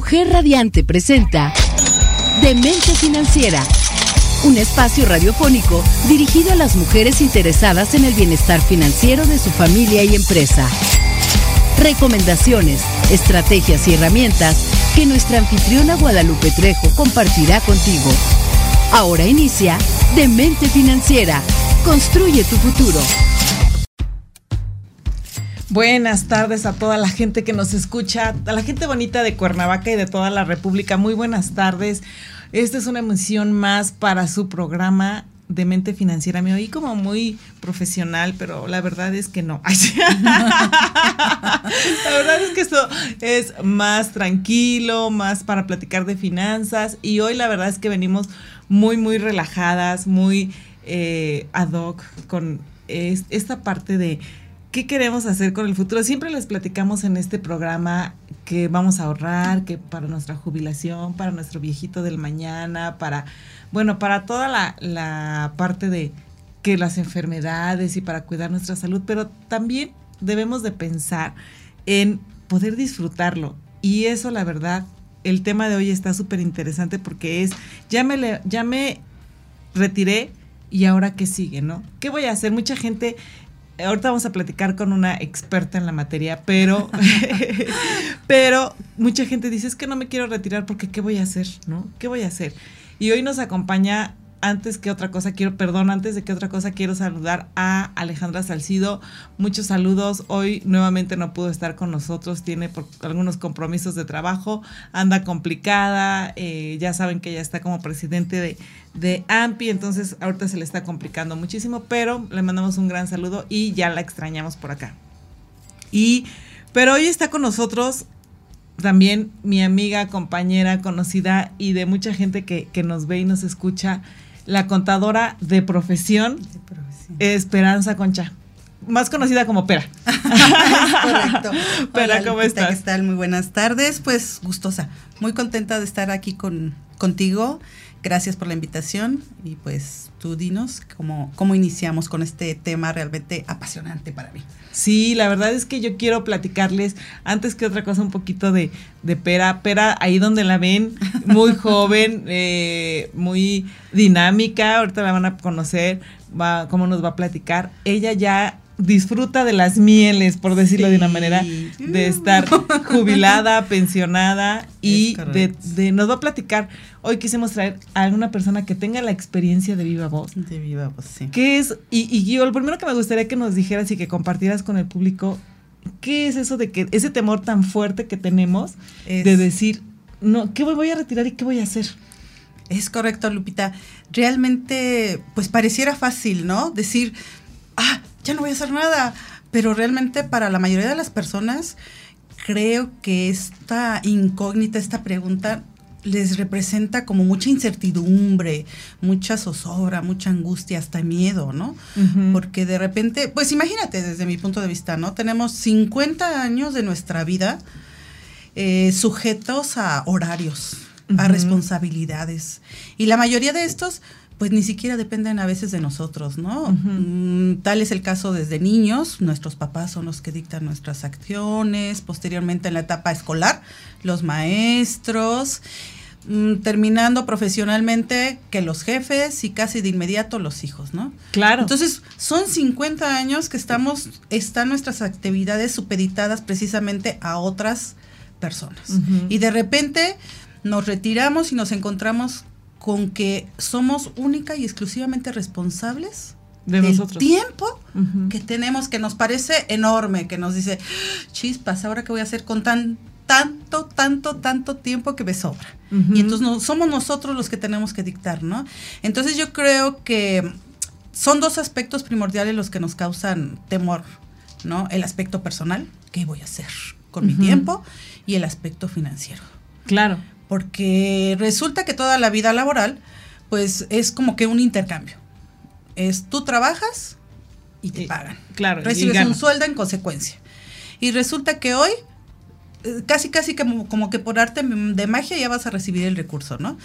Mujer Radiante presenta Demente Financiera, un espacio radiofónico dirigido a las mujeres interesadas en el bienestar financiero de su familia y empresa. Recomendaciones, estrategias y herramientas que nuestra anfitriona Guadalupe Trejo compartirá contigo. Ahora inicia Demente Financiera. Construye tu futuro. Buenas tardes a toda la gente que nos escucha, a la gente bonita de Cuernavaca y de toda la República. Muy buenas tardes. Esta es una emisión más para su programa de mente financiera. Me oí como muy profesional, pero la verdad es que no. la verdad es que esto es más tranquilo, más para platicar de finanzas. Y hoy la verdad es que venimos muy, muy relajadas, muy eh, ad hoc con esta parte de qué queremos hacer con el futuro. Siempre les platicamos en este programa que vamos a ahorrar, que para nuestra jubilación, para nuestro viejito del mañana, para, bueno, para toda la, la parte de que las enfermedades y para cuidar nuestra salud, pero también debemos de pensar en poder disfrutarlo. Y eso, la verdad, el tema de hoy está súper interesante porque es, ya me, ya me retiré y ahora qué sigue, ¿no? ¿Qué voy a hacer? Mucha gente ahorita vamos a platicar con una experta en la materia, pero, pero mucha gente dice, es que no me quiero retirar porque ¿qué voy a hacer? ¿No? ¿Qué voy a hacer? Y hoy nos acompaña antes que otra cosa quiero, perdón, antes de que otra cosa quiero saludar a Alejandra Salcido. Muchos saludos. Hoy nuevamente no pudo estar con nosotros, tiene algunos compromisos de trabajo, anda complicada. Eh, ya saben que ella está como presidente de, de AMPI, entonces ahorita se le está complicando muchísimo, pero le mandamos un gran saludo y ya la extrañamos por acá. Y, pero hoy está con nosotros también mi amiga, compañera, conocida y de mucha gente que, que nos ve y nos escucha, la contadora de profesión, Esperanza Concha. Más conocida como Pera. Correcto. Pera, ¿cómo estás? ¿Qué tal? Muy buenas tardes. Pues gustosa. Muy contenta de estar aquí con, contigo. Gracias por la invitación y pues tú dinos cómo, cómo iniciamos con este tema realmente apasionante para mí. Sí, la verdad es que yo quiero platicarles, antes que otra cosa, un poquito de, de Pera. Pera, ahí donde la ven, muy joven, eh, muy dinámica, ahorita la van a conocer, va, cómo nos va a platicar. Ella ya disfruta de las mieles, por decirlo de una manera, de estar jubilada, pensionada y de, nos va a platicar. Hoy quisimos traer a alguna persona que tenga la experiencia de viva voz. De viva voz, sí. ¿Qué es? Y, y yo, lo primero que me gustaría que nos dijeras y que compartieras con el público, ¿qué es eso de que ese temor tan fuerte que tenemos de decir, no, ¿qué voy a retirar y qué voy a hacer? Es correcto, Lupita. Realmente, pues pareciera fácil, ¿no? Decir, ah, ya no voy a hacer nada. Pero realmente para la mayoría de las personas, creo que esta incógnita, esta pregunta, les representa como mucha incertidumbre, mucha zozobra, mucha angustia, hasta miedo, ¿no? Porque de repente, pues imagínate desde mi punto de vista, ¿no? Tenemos 50 años de nuestra vida eh, sujetos a horarios, a responsabilidades. Y la mayoría de estos pues ni siquiera dependen a veces de nosotros, ¿no? Mm, tal es el caso desde niños, nuestros papás son los que dictan nuestras acciones, posteriormente en la etapa escolar, los maestros, mm, terminando profesionalmente que los jefes y casi de inmediato los hijos, ¿no? Claro. Entonces, son 50 años que estamos, están nuestras actividades supeditadas precisamente a otras personas. Y de repente nos retiramos y nos encontramos con que somos única y exclusivamente responsables de del nosotros. tiempo que tenemos, que nos parece enorme, que nos dice, chispas, ahora qué voy a hacer con tan tanto, tanto, tanto tiempo que me sobra. Y entonces no, somos nosotros los que tenemos que dictar, ¿no? Entonces yo creo que son dos aspectos primordiales los que nos causan temor, ¿no? El aspecto personal, ¿qué voy a hacer con mi tiempo? Y el aspecto financiero. Claro porque resulta que toda la vida laboral, pues es como que un intercambio. Es tú trabajas y te pagan. Claro. Recibes un sueldo en consecuencia. Y resulta que hoy, eh, casi casi como, como que por arte de magia ya vas a recibir el recurso, ¿no?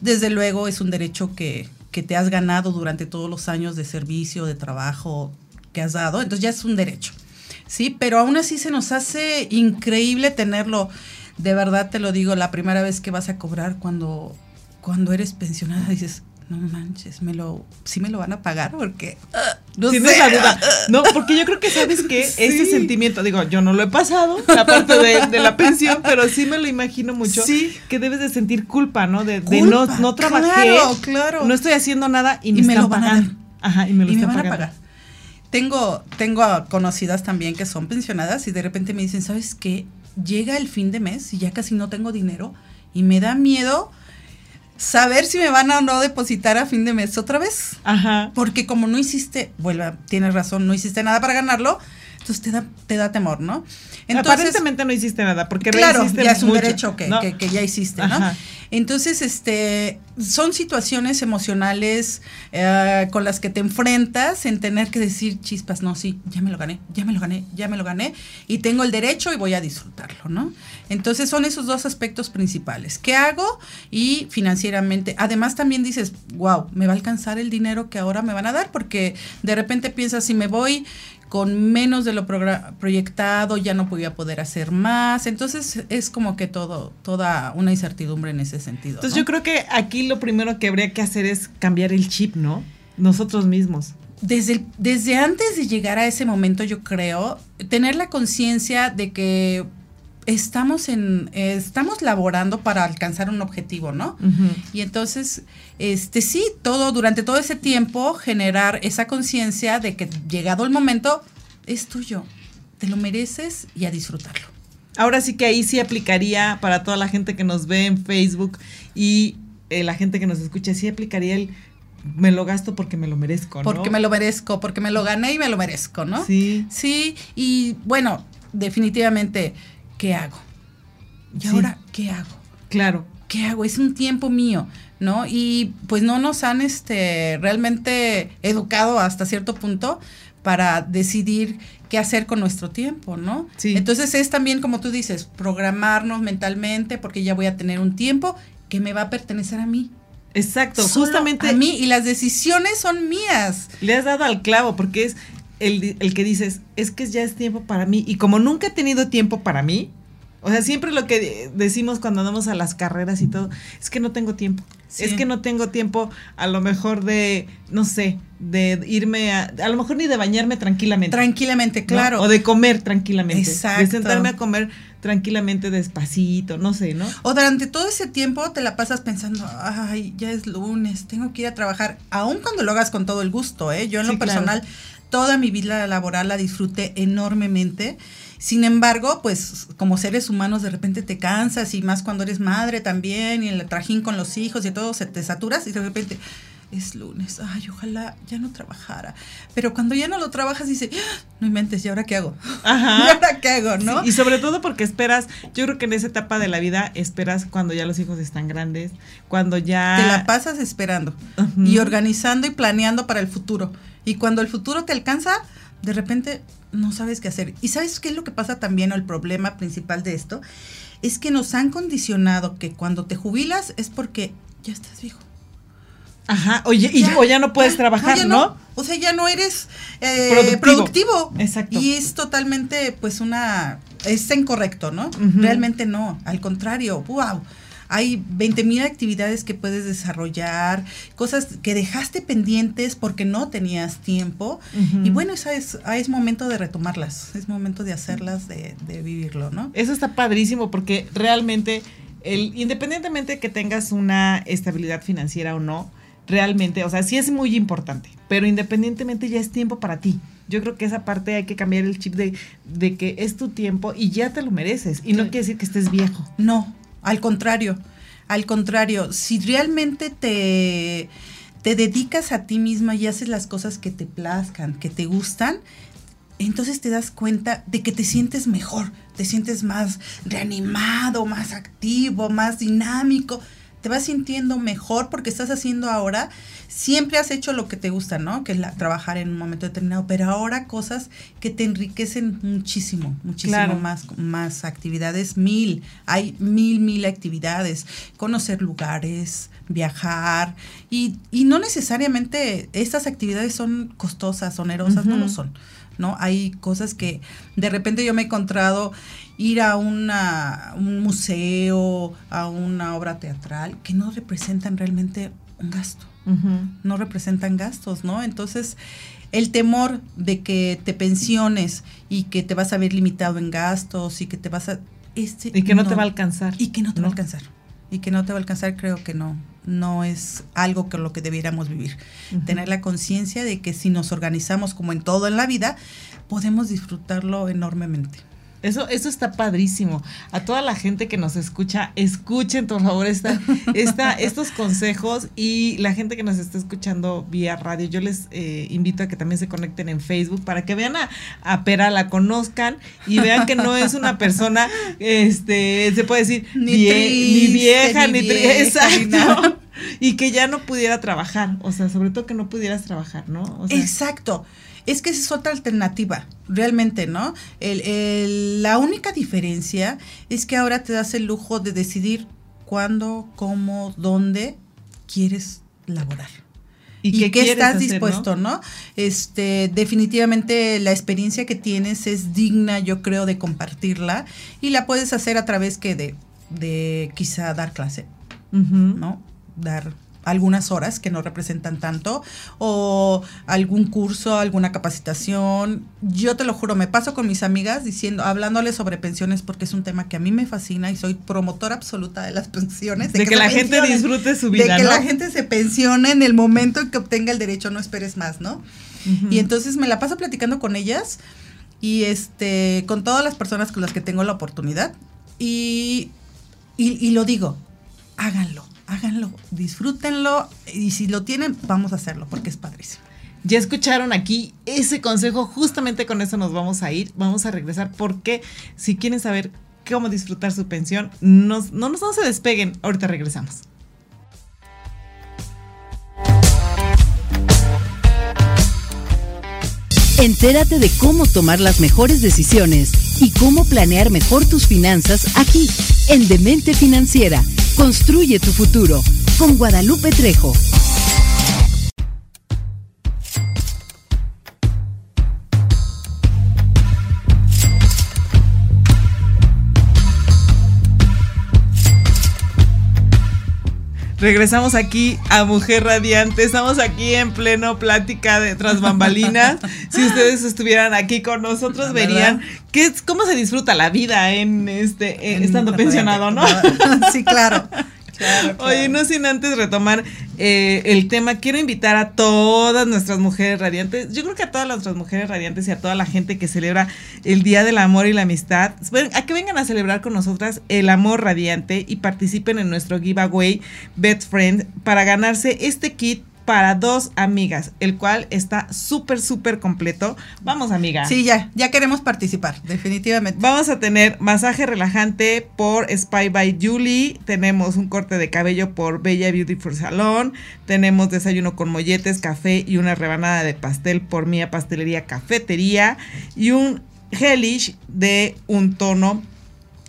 Desde luego es un derecho que, que te has ganado durante todos los años de servicio, de trabajo que has dado, entonces ya es un derecho. Sí, pero aún así se nos hace increíble tenerlo de verdad te lo digo, la primera vez que vas a cobrar cuando, cuando eres pensionada dices, no manches, me lo, sí me lo van a pagar porque ah, no Tienes la duda. No, porque yo creo que sabes que ese sentimiento, digo, yo no lo he pasado, la parte de, la pensión, pero sí me lo imagino mucho. Sí. Que debes de sentir culpa, ¿no? De, no, no trabajé, claro, claro. no estoy haciendo nada y, me, lo van a dar. Ajá, y me lo van a pagar. Tengo, tengo conocidas también que son pensionadas y de repente me dicen, ¿sabes qué? Llega el fin de mes y ya casi no tengo dinero y me da miedo saber si me van a o no depositar a fin de mes otra vez. Ajá. Porque como no hiciste, vuelva, tienes razón, no hiciste nada para ganarlo, entonces te da, te da temor, ¿no? Entonces, Aparentemente no hiciste nada, porque claro, ya es un derecho que, que, ya hiciste, ¿no? Entonces, este, son situaciones emocionales eh, con las que te enfrentas en tener que decir, chispas, no, sí, ya me lo gané, ya me lo gané, ya me lo gané, y tengo el derecho y voy a disfrutarlo, ¿no? Entonces son esos dos aspectos principales. ¿Qué hago? Y financieramente. Además también dices, wow, me va a alcanzar el dinero que ahora me van a dar, porque de repente piensas, si me voy con menos de lo proyectado, ya no podía poder hacer más. Entonces es como que todo, toda una incertidumbre en ese sentido. Entonces yo creo que aquí lo primero que habría que hacer es cambiar el chip, ¿no? Nosotros mismos. Desde, desde antes de llegar a ese momento, yo creo, tener la conciencia de que estamos en estamos laborando para alcanzar un objetivo, ¿no? Y entonces este sí, todo durante todo ese tiempo generar esa conciencia de que llegado el momento es tuyo. Te lo mereces y a disfrutarlo. Ahora sí que ahí sí aplicaría para toda la gente que nos ve en Facebook y eh, la gente que nos escucha, sí aplicaría el me lo gasto porque me lo merezco, ¿no? Porque me lo merezco, porque me lo gané y me lo merezco, ¿no? Sí. Sí, y bueno, definitivamente ¿qué hago? ¿Y ahora qué hago? Claro. ¿Qué hago? Es un tiempo mío, ¿no? Y pues no nos han este, realmente educado hasta cierto punto para decidir qué hacer con nuestro tiempo, ¿no? Sí. Entonces es también, como tú dices, programarnos mentalmente porque ya voy a tener un tiempo que me va a pertenecer a mí. Exacto, justamente. A mí y las decisiones son mías. Le has dado al clavo porque es el, el, que dices, es que ya es tiempo para mí. Y como nunca he tenido tiempo para mí, o sea, siempre lo que decimos cuando andamos a las carreras y todo, es que no tengo tiempo. Es que no tengo tiempo a lo mejor de, no sé, de irme a, a lo mejor ni de bañarme tranquilamente. Tranquilamente, claro. O de comer tranquilamente. Exacto. De sentarme a comer tranquilamente despacito, no sé, ¿no? O durante todo ese tiempo te la pasas pensando, ay, ya es lunes, tengo que ir a trabajar, aun cuando lo hagas con todo el gusto, ¿eh? Yo en lo personal toda mi vida laboral la disfruté enormemente. Sin embargo, pues como seres humanos de repente te cansas y más cuando eres madre también y el trajín con los hijos y todo, se te saturas y de repente es lunes, ay, ojalá ya no trabajara. Pero cuando ya no lo trabajas, dice, ah, no inventes, ¿y ahora qué hago? Ajá. ¿Y ahora qué hago, no? y sobre todo porque esperas, yo creo que en esa etapa de la vida esperas cuando ya los hijos están grandes, cuando ya... Te la pasas esperando y organizando y planeando para el futuro. Y cuando el futuro te alcanza, de repente no sabes qué hacer. ¿Y sabes qué es lo que pasa también o el problema principal de esto? Es que nos han condicionado que cuando te jubilas es porque ya estás viejo. Ajá, oye, y, o ya no puedes trabajar, ¿no? O sea, ya no eres eh, productivo. Exacto. Y es totalmente, pues, una. Es incorrecto, ¿no? Realmente no. Al contrario, wow hay 20 mil actividades que puedes desarrollar, cosas que dejaste pendientes porque no tenías tiempo. Y bueno, esa es, ah, es momento de retomarlas, es momento de hacerlas, de, vivirlo, ¿no? Eso está padrísimo porque realmente, el, independientemente de que tengas una estabilidad financiera o no, realmente, o sea, sí es muy importante, pero independientemente ya es tiempo para ti. Yo creo que esa parte hay que cambiar el chip de, de que es tu tiempo y ya te lo mereces. Y no quiere decir que estés viejo. No, al contrario, al contrario, si realmente te, te dedicas a ti misma y haces las cosas que te plazcan, que te gustan, entonces te das cuenta de que te sientes mejor, te sientes más reanimado, más activo, más dinámico te vas sintiendo mejor porque estás haciendo ahora, siempre has hecho lo que te gusta, ¿no? Que es trabajar en un momento determinado, pero ahora cosas que te enriquecen muchísimo, muchísimo más, más actividades, mil, hay mil, mil actividades, conocer lugares, viajar, y, y no necesariamente estas actividades son costosas, onerosas, no lo son. ¿no? Hay cosas que de repente yo me he encontrado ir a una, un museo, a una obra teatral, que no representan realmente un gasto, no representan gastos, ¿no? Entonces, el temor de que te pensiones y que te vas a ver limitado en gastos y que te vas a... Este, y que no, te va a alcanzar. Y que no te va a alcanzar. Y que no te va a alcanzar, creo que no, no es algo que lo que debiéramos vivir. Tener la conciencia de que si nos organizamos como en todo en la vida, podemos disfrutarlo enormemente. Eso, eso está padrísimo. A toda la gente que nos escucha, escuchen por favor esta, esta, estos consejos y la gente que nos está escuchando vía radio, yo les eh, invito a que también se conecten en Facebook para que vean a, a, Pera, la conozcan y vean que no es una persona, este, se puede decir, ni, ni vieja, ni, exacto. Y que ya no pudiera trabajar, o sea, sobre todo que no pudieras trabajar, ¿no? exacto. Es que esa es otra alternativa, realmente, ¿no? El, la única diferencia es que ahora te das el lujo de decidir cuándo, cómo, dónde quieres laborar. ¿Y, qué, estás dispuesto, ¿no? Este, definitivamente la experiencia que tienes es digna, yo creo, de compartirla y la puedes hacer a través que de, de quizá dar clase, ¿no? Dar algunas horas que no representan tanto o algún curso, alguna capacitación. Yo te lo juro, me paso con mis amigas diciendo, hablándoles sobre pensiones porque es un tema que a mí me fascina y soy promotora absoluta de las pensiones. De, que, la gente disfrute su vida. De que la gente se pensione en el momento en que obtenga el derecho, no esperes más, ¿no? Y entonces me la paso platicando con ellas y este, con todas las personas con las que tengo la oportunidad y, y lo digo, háganlo háganlo, disfrútenlo y si lo tienen, vamos a hacerlo porque es padrísimo. Ya escucharon aquí ese consejo, justamente con eso nos vamos a ir, vamos a regresar porque si quieren saber cómo disfrutar su pensión, no, no, no se despeguen, ahorita regresamos. Entérate de cómo tomar las mejores decisiones y cómo planear mejor tus finanzas aquí, en Demente Financiera Construye tu futuro con Guadalupe Trejo. Regresamos aquí a Mujer Radiante. Estamos aquí en pleno plática de tras bambalinas. si ustedes estuvieran aquí con nosotros, verían qué, cómo se disfruta la vida en este estando pensionado, ¿no? sí, claro. Oye, no sin antes retomar eh, el tema, quiero invitar a todas nuestras mujeres radiantes, yo creo que a todas nuestras mujeres radiantes y a toda la gente que celebra el Día del Amor y la Amistad, a que vengan a celebrar con nosotras el amor radiante y participen en nuestro giveaway Best Friend para ganarse este kit para dos amigas, el cual está súper, súper completo. Vamos, amiga. Sí, ya, ya queremos participar, definitivamente. Vamos a tener masaje relajante por Spy by Julie, tenemos un corte de cabello por Bella Beautiful Salon, tenemos desayuno con molletes, café y una rebanada de pastel por Mía Pastelería Cafetería y un gelish de un tono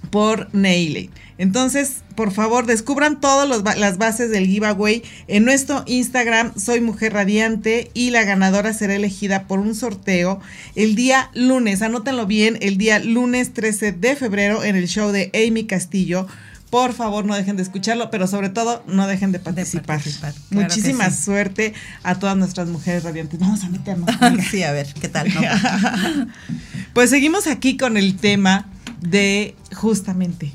por Neile. Entonces, por favor, descubran todas las bases del giveaway en nuestro Instagram, Soy Mujer Radiante, y la ganadora será elegida por un sorteo el día lunes, anótenlo bien, el día lunes 13 de febrero en el show de Amy Castillo. Por favor, no dejen de escucharlo, pero sobre todo, no dejen de participar. Muchísima suerte a todas nuestras mujeres radiantes. Vamos a meternos. sí, a ver, ¿qué tal? pues seguimos aquí con el tema de justamente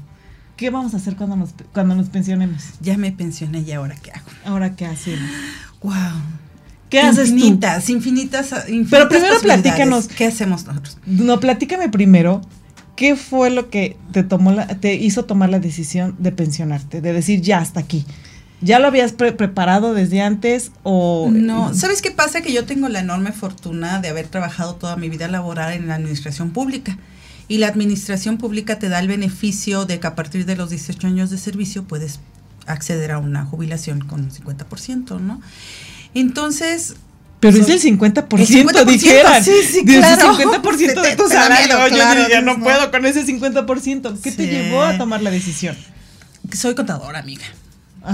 ¿Qué vamos a hacer cuando nos, cuando nos pensionemos? Ya me pensioné y ahora qué hago. Ahora qué hacemos. Wow. ¿Qué haces infinitas, tú? Infinitas, infinitas. Pero primero platícanos. ¿Qué hacemos nosotros? No, platícame primero. ¿Qué fue lo que te tomó la, te hizo tomar la decisión de pensionarte? De decir ya hasta aquí. ¿Ya lo habías preparado desde antes o...? No, ¿sabes qué pasa? Que yo tengo la enorme fortuna de haber trabajado toda mi vida laboral en la administración pública y la administración pública te da el beneficio de que a partir de los 18 años de servicio puedes acceder a una jubilación con un 50%, ¿no? Entonces... Pero es el 50%, 50% dijeran. Sí, sí, claro. El 50% de tu salario. yo no, puedo con ese 50%. ¿Qué te llevó a tomar la decisión? Soy contadora, amiga.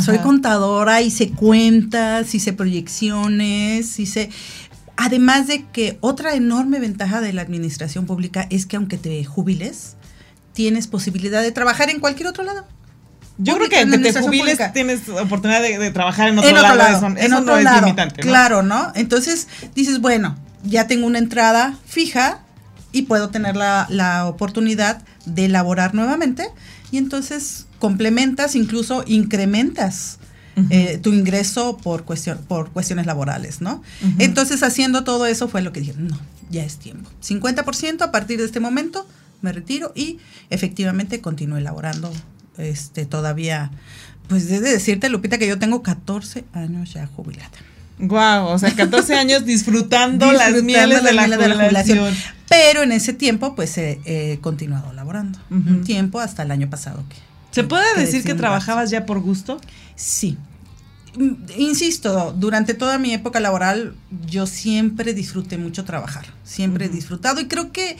Soy contadora, hice cuentas, hice proyecciones, hice Además de que otra enorme ventaja de la administración pública es que aunque te jubiles, tienes posibilidad de trabajar en cualquier otro lado. Yo creo que en que te jubiles pública. tienes oportunidad de, de trabajar en otro, en otro lado, lado, eso, en eso otro no es lado, limitante, ¿no? Claro, ¿no? Entonces dices, bueno, ya tengo una entrada fija y puedo tener la, la oportunidad de elaborar nuevamente y entonces complementas, incluso incrementas Eh, tu ingreso por, cuestión, por cuestiones laborales, ¿no? Entonces haciendo todo eso fue lo que dije, no, ya es tiempo. 50% a partir de este momento me retiro y efectivamente continúo elaborando este, todavía. Pues de decirte, Lupita, que yo tengo 14 años ya jubilada. Guau, o sea, 14 años disfrutando, las Disfrutando mieles de la, jubilación. Pero en ese tiempo, pues he, continuado laborando. Un tiempo hasta el año pasado. Que, ¿Se puede decir que trabajabas ya por gusto? Sí. Mm, Insisto, durante toda mi época laboral yo siempre disfruté mucho trabajar, siempre he disfrutado y creo que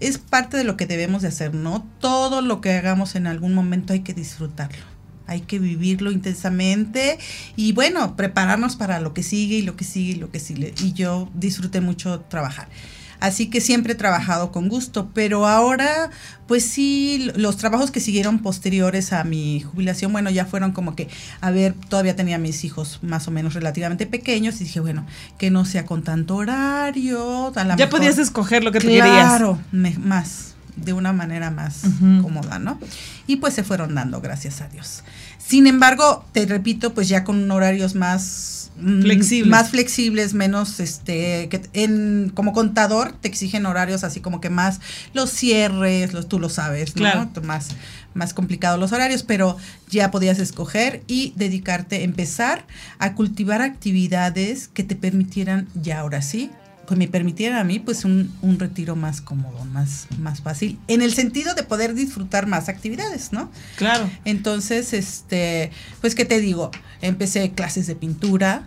es parte de lo que debemos de hacer, ¿no? Todo lo que hagamos en algún momento hay que disfrutarlo, hay que vivirlo intensamente y bueno, prepararnos para lo que sigue y lo que sigue y lo que sigue. Y yo disfruté mucho trabajar. Así que siempre he trabajado con gusto, pero ahora, pues sí, los trabajos que siguieron posteriores a mi jubilación, bueno, ya fueron como que, a ver, todavía tenía mis hijos más o menos relativamente pequeños y dije, bueno, que no sea con tanto horario, a la Ya mejor- podías escoger lo que tú querías. Claro, más, de una manera más cómoda, ¿no? Y pues se fueron dando, gracias a Dios. Sin embargo, te repito, pues ya con horarios más mm, Flexibles. más flexibles, menos este que en como contador te exigen horarios así como que más los cierres, los tú lo sabes, ¿no? Claro. Más más complicado los horarios, pero ya podías escoger y dedicarte, empezar a cultivar actividades que te permitieran ya ahora sí que me permitieran a mí pues un, un retiro más cómodo, más, más fácil, en el sentido de poder disfrutar más actividades, ¿no? Claro. Entonces, este, pues, ¿qué te digo? Empecé clases de pintura.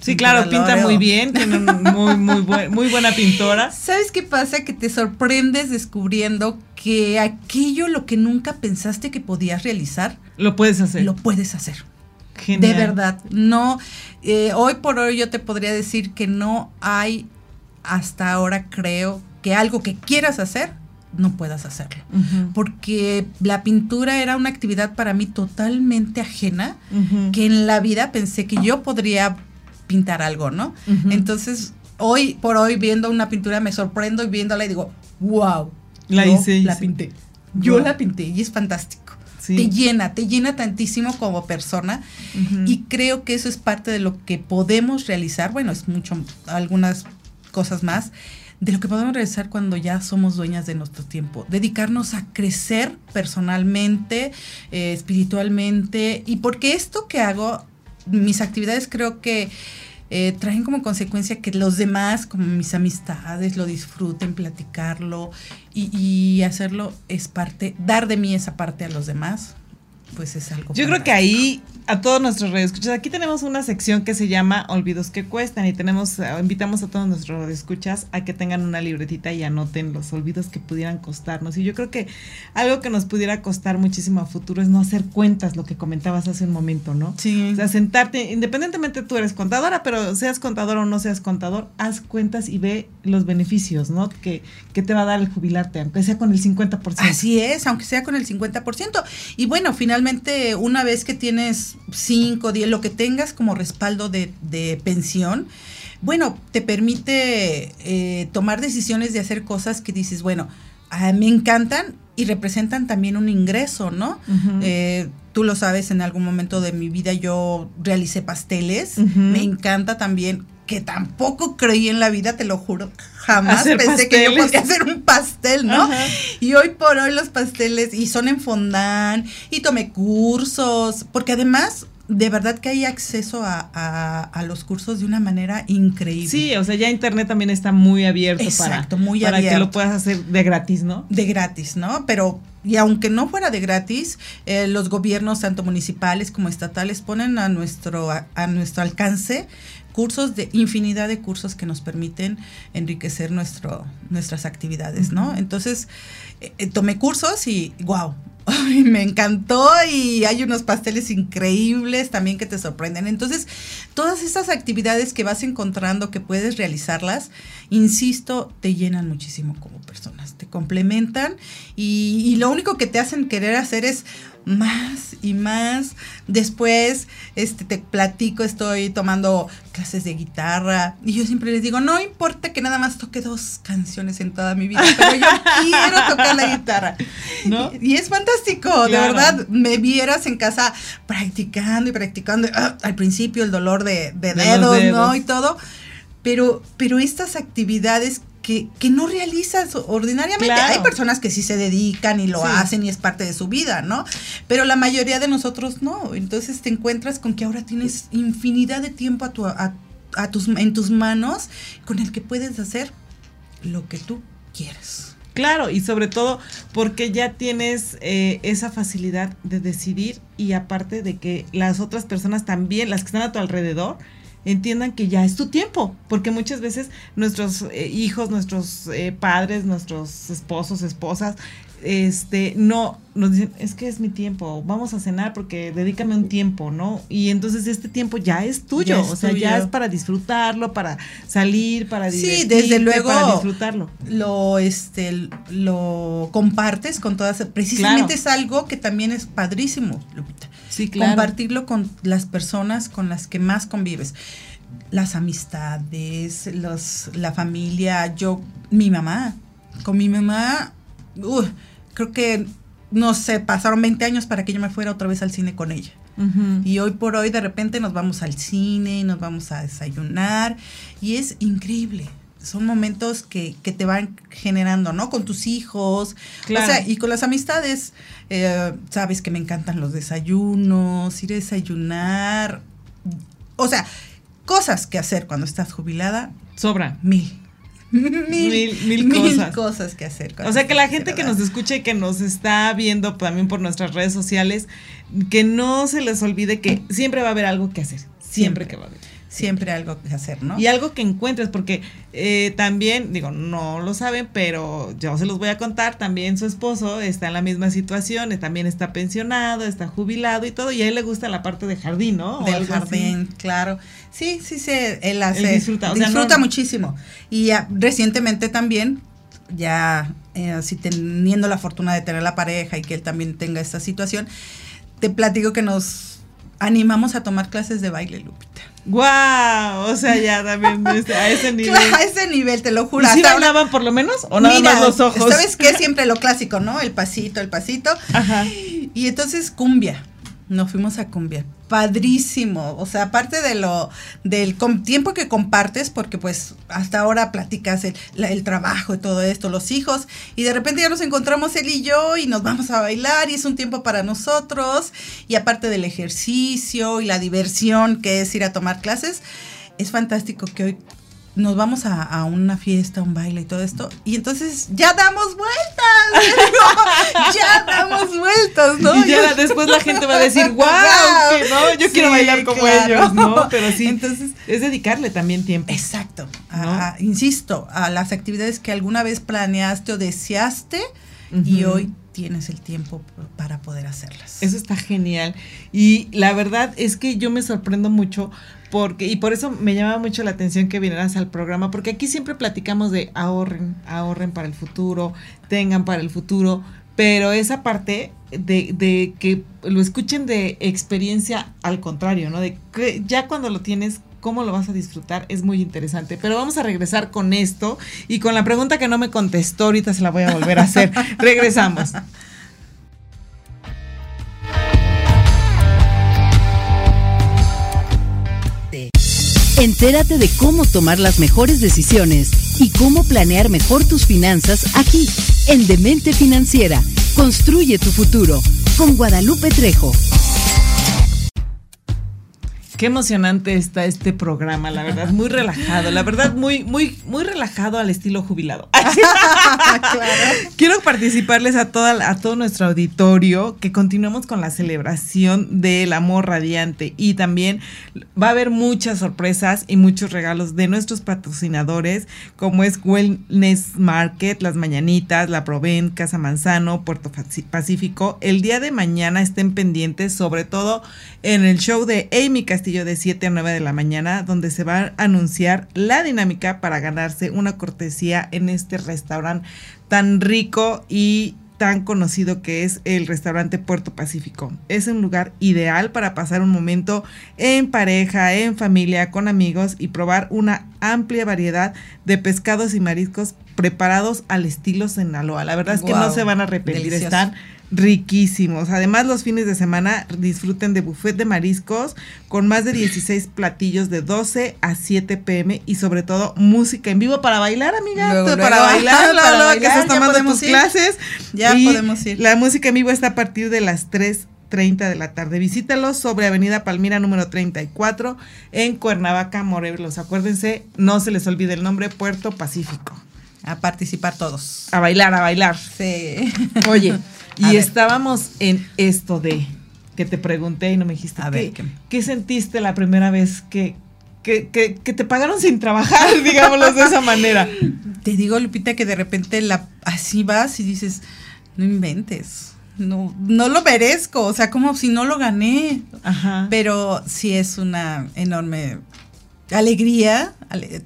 Sí, claro, pinta muy bien, tiene muy, muy, buen- muy buena pintora. ¿Sabes qué pasa? Que te sorprendes descubriendo que aquello lo que nunca pensaste que podías realizar, Lo puedes hacer. lo puedes hacer. Genial. De verdad, no, eh, hoy por hoy yo te podría decir que no hay hasta ahora creo que algo que quieras hacer, no puedas hacerlo. Porque la pintura era una actividad para mí totalmente ajena, que en la vida pensé que yo podría pintar algo, ¿no? Entonces, hoy por hoy viendo una pintura me sorprendo y viéndola y digo, wow, La yo hice, la hice. pinté. Yo la pinté y es fantástico. Sí. Te llena, te llena tantísimo como persona y creo que eso es parte de lo que podemos realizar, bueno, es mucho, algunas cosas más, de lo que podemos realizar cuando ya somos dueñas de nuestro tiempo. Dedicarnos a crecer personalmente, eh, espiritualmente, y porque esto que hago, mis actividades creo que eh, traen como consecuencia que los demás, como mis amistades, lo disfruten, platicarlo y, y hacerlo es parte, dar de mí esa parte a los demás, pues es algo. Yo creo que ahí a todos nuestros radioescuchas, aquí tenemos una sección que se llama Olvidos que cuestan y tenemos eh, invitamos a todos nuestros radioescuchas a que tengan una libretita y anoten los olvidos que pudieran costarnos. Y yo creo que algo que nos pudiera costar muchísimo a futuro es no hacer cuentas, lo que comentabas hace un momento, ¿no? Sí. O sea, sentarte, independientemente tú eres contadora, pero seas contador o no seas contador, haz cuentas y ve los beneficios, ¿no? Que, que te va a dar el jubilarte, aunque sea con el 50%. Así es, aunque sea con el 50%. Y bueno, finalmente, una vez que tienes 5, 10, lo que tengas como respaldo de, de pensión, bueno, te permite eh, tomar decisiones de hacer cosas que dices, bueno, ah, me encantan y representan también un ingreso, ¿no? Eh, tú lo sabes, en algún momento de mi vida yo realicé pasteles. Me encanta también, que tampoco creí en la vida, te lo juro. Jamás Hacer pensé que yo podía hacer un pastel, ¿no? Ajá. Y hoy por hoy los pasteles, y son en fondant, y tomé cursos, porque además, de verdad que hay acceso a, a- a los cursos de una manera increíble. Sí, o sea, ya internet también está muy abierto Exacto, para, muy para que lo puedas hacer de gratis, ¿no? de gratis, ¿no? Pero, y aunque no fuera de gratis, eh, los gobiernos, tanto municipales como estatales, ponen a nuestro, a, a nuestro alcance cursos de infinidad de cursos que nos permiten enriquecer nuestro, nuestras actividades, ¿no? Entonces, eh, eh, tomé cursos y wow. me encantó y hay unos pasteles increíbles también que te sorprenden. Entonces, todas estas actividades que vas encontrando que puedes realizarlas, insisto, te llenan muchísimo como personas, te complementan y, y lo único que te hacen querer hacer es más y más. Después, este, te platico, estoy tomando clases de guitarra y yo siempre les digo, no importa que nada más toque dos canciones en toda mi vida, pero yo quiero tocar la guitarra. ¿No? Y, es fantástico, de verdad, me vieras en casa practicando y practicando, ah, al principio el dolor de, dedos, ¿no? Y todo. Pero, pero estas actividades que, no realizas ordinariamente. Hay personas que sí se dedican y lo hacen y es parte de su vida, ¿no? Pero la mayoría de nosotros no. Entonces te encuentras con que ahora tienes infinidad de tiempo a tu, a, tus, en tus manos con el que puedes hacer lo que tú quieres. Claro, y sobre todo porque ya tienes eh, esa facilidad de decidir y aparte de que las otras personas también, las que están a tu alrededor, entiendan que ya es tu tiempo, porque muchas veces nuestros eh, hijos, nuestros eh, padres, nuestros esposos, esposas, este, no, nos dicen, es que es mi tiempo, vamos a cenar porque dedícame un tiempo, ¿no? Y entonces este tiempo ya es tuyo, o sea, ya es para disfrutarlo, para salir, para Sí, desde luego. Para disfrutarlo. Lo, este, lo compartes con todas, precisamente es algo que también es padrísimo, Lupita. Sí, claro. Compartirlo con las personas con las que más convives. Las amistades, los, la familia, yo, mi mamá, con mi mamá, creo que, no sé, pasaron 20 años para que yo me fuera otra vez al cine con ella. Y hoy por hoy de repente nos vamos al cine, nos vamos a desayunar y es increíble. Son momentos que, que te van generando, ¿no? Con tus hijos. O sea, y con las amistades, eh, sabes que me encantan los desayunos, ir a desayunar. O sea, cosas que hacer cuando estás jubilada. Sobra. Mil. mil, mil, cosas. cosas que hacer. O sea, que la gente que nos escuche y que nos está viendo también por nuestras redes sociales, que no se les olvide que siempre va a haber algo que hacer. Siempre, que va a haber siempre algo que hacer, ¿no? Y algo que encuentres, porque eh, también, digo, no lo saben, pero yo se los voy a contar, también su esposo está en la misma situación, también está pensionado, está jubilado y todo, y a él le gusta la parte de jardín, ¿no? Del jardín, claro. Sí, sí, sí, él hace, disfruta, disfruta muchísimo. Y recientemente también, ya eh, así teniendo la fortuna de tener la pareja y que él también tenga esta situación, te platico que nos animamos a tomar clases de baile, Lupita. ¡Guau! O sea, ya también a ese nivel. a ese nivel, te lo juro. ¿Y si bailaban por lo menos? ¿O nada más los ojos? ¿Sabes qué? Siempre lo clásico, ¿no? El pasito, el pasito. Ajá. Y entonces cumbia. Nos fuimos a cumbia padrísimo. O sea, aparte de lo del tiempo que compartes, porque pues hasta ahora platicas el, el, trabajo y todo esto, los hijos, y de repente ya nos encontramos él y yo y nos vamos a bailar y es un tiempo para nosotros. Y aparte del ejercicio y la diversión que es ir a tomar clases, es fantástico que hoy nos vamos a, una fiesta, un baile y todo esto, y entonces ya damos vueltas, ya damos vueltas, ¿no? Y ya después la gente va a decir, wow, no, yo quiero bailar como ellos, ¿no? Pero sí, entonces es dedicarle también tiempo. Exacto, insisto, a las actividades que alguna vez planeaste o deseaste y hoy tienes el tiempo para poder hacerlas. Eso está genial. Y la verdad es que yo me sorprendo mucho porque, y por eso me llama mucho la atención que vinieras al programa, porque aquí siempre platicamos de ahorren, ahorren para el futuro, tengan para el futuro, pero esa parte de, de que lo escuchen de experiencia al contrario, ¿no? De que ya cuando lo tienes, cómo lo vas a disfrutar es muy interesante. Pero vamos a regresar con esto y con la pregunta que no me contestó, ahorita se la voy a volver a hacer. Regresamos. Entérate de cómo tomar las mejores decisiones y cómo planear mejor tus finanzas aquí, en Demente Financiera. Construye tu futuro con Guadalupe Trejo. Qué emocionante está este programa, la verdad, muy relajado, la verdad, muy, muy, muy relajado al estilo jubilado. Quiero participarles a toda, a todo nuestro auditorio que continuemos con la celebración del amor radiante y también va a haber muchas sorpresas y muchos regalos de nuestros patrocinadores, como es Wellness Market, Las Mañanitas, La Proven, Casa Manzano, Puerto Pacífico. El día de mañana estén pendientes, sobre todo en el show de Amy Castillo de 7 a 9 de la mañana, donde se va a anunciar la dinámica para ganarse una cortesía en este restaurante tan rico y tan conocido que es el restaurante Puerto Pacífico. Es un lugar ideal para pasar un momento en pareja, en familia, con amigos y probar una amplia variedad de pescados y mariscos preparados al estilo Sinaloa. La verdad es que no se van a arrepentir, están riquísimos. Además, los fines de semana disfruten de buffet de mariscos con más de 16 platillos de 12 a 7 pm y sobre todo música en vivo para bailar, amiga. para, bailar, para bailar, que estás tomando tus clases. Ya podemos ir. La música en vivo está a partir de las 3.30 de la tarde. Visítalos sobre Avenida Palmira número 34 en Cuernavaca, Morelos. Acuérdense, no se les olvide el nombre Puerto Pacífico. A participar todos. A bailar, a bailar. Sí. Oye, y estábamos en esto de que te pregunté y no me dijiste. A ¿qué, ver, ¿qué, sentiste la primera vez que, que, que, te pagaron sin trabajar, digámoslo de esa manera? Te digo, Lupita, que de repente la, así vas y dices, no inventes. No, no lo merezco, o sea, como si no lo gané. Ajá. Pero sí es una enorme alegría.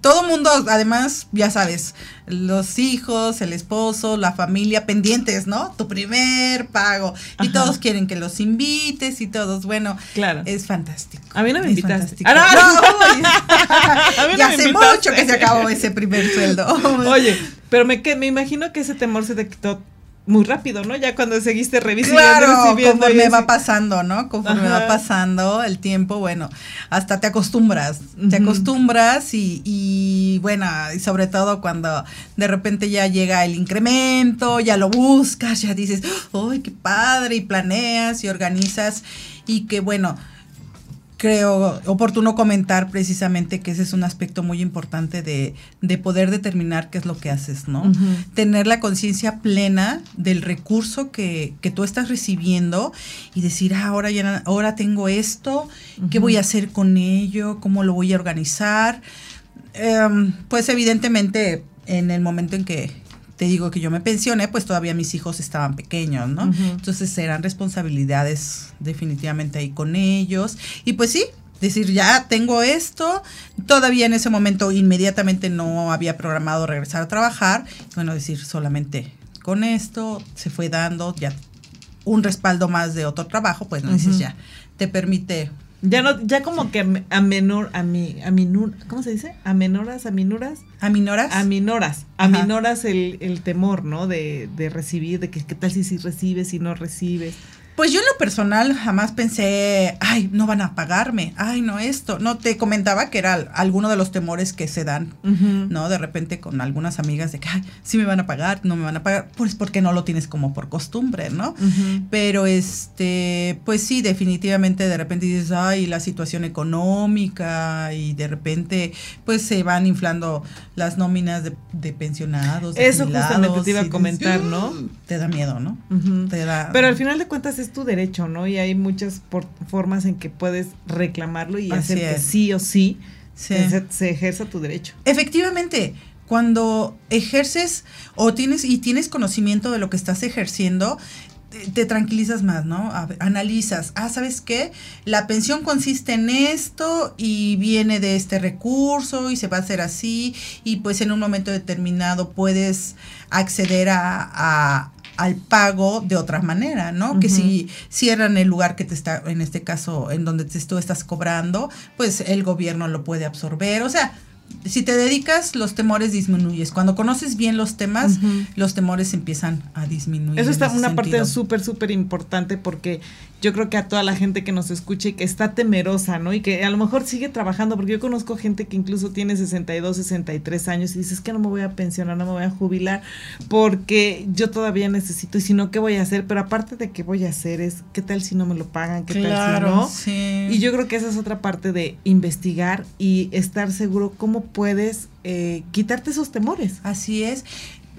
Todo mundo, además, ya sabes, los hijos, el esposo, la familia pendientes, ¿no? Tu primer pago. Y todos quieren que los invites y todos, bueno, claro. es fantástico. A mí no me invitaste. Ah, no, no, ya hace mucho que se acabó ese primer sueldo. Oye, pero me, me imagino que ese temor se te quitó muy rápido, ¿no? Ya cuando seguiste revisando. Claro, conforme va pasando, ¿no? Conforme va pasando el tiempo, bueno, hasta te acostumbras, te acostumbras y, y, bueno, y sobre todo cuando de repente ya llega el incremento, ya lo buscas, ya dices, ¡ay, qué padre! Y planeas y organizas y que bueno, creo oportuno comentar precisamente que ese es un aspecto muy importante de, de poder determinar qué es lo que haces, ¿no? Tener la conciencia plena del recurso que, que, tú estás recibiendo y decir, ah, ahora, ya, ahora tengo esto, ¿qué voy a hacer con ello? ¿Cómo lo voy a organizar? Em, pues evidentemente en el momento en que te digo que yo me pensioné, pues todavía mis hijos estaban pequeños, ¿no? Entonces eran responsabilidades definitivamente ahí con ellos. Y pues sí, decir, ya tengo esto, todavía en ese momento inmediatamente no había programado regresar a trabajar, bueno, decir, solamente con esto se fue dando ya un respaldo más de otro trabajo, pues no dices ya, te permite ya no, ya como que a menor, a mi, a minur, ¿cómo se dice? A menoras, a minuras. ¿A minoras? A minoras. A minoras el, el temor, ¿no? De, de recibir, de que qué tal si, si recibes, si no recibes. Pues yo en lo personal jamás pensé, ay, no van a pagarme, ay, no esto. No, te comentaba que era alguno de los temores que se dan, ¿no? De repente con algunas amigas de que, ay, sí me van a pagar, no me van a pagar, pues porque no lo tienes como por costumbre, ¿no? Pero este, pues sí, definitivamente de repente dices, ay, la situación económica y de repente pues se van inflando las nóminas de, pensionados. Eso justamente te iba a comentar, ¿no? Te da miedo, ¿no? Te da, Pero al final de cuentas es tu derecho, ¿no? Y hay muchas formas en que puedes reclamarlo y hacer que sí o sí, Se, se ejerza tu derecho. Efectivamente, cuando ejerces o tienes y tienes conocimiento de lo que estás ejerciendo, te, tranquilizas más, ¿no? analizas, ah, ¿sabes qué? La pensión consiste en esto y viene de este recurso y se va a hacer así y pues en un momento determinado puedes acceder a, al pago de otra manera, ¿no? Que si cierran el lugar que te está, en este caso, en donde te, tú estás cobrando, pues el gobierno lo puede absorber. O sea, si te dedicas, los temores disminuyes. Cuando conoces bien los temas, los temores empiezan a disminuir. Eso está una parte súper, súper importante porque yo creo que a toda la gente que nos escucha y que está temerosa, ¿no? Y que a lo mejor sigue trabajando, porque yo conozco gente que incluso tiene 62, 63 años y dices que no me voy a pensionar, no me voy a jubilar, porque yo todavía necesito, y si no, ¿qué voy a hacer? Pero aparte de qué voy a hacer es, ¿qué tal si no me lo pagan? ¿Qué tal si no? Sí. Y yo creo que esa es otra parte de investigar y estar seguro cómo puedes eh, quitarte esos temores. Así es.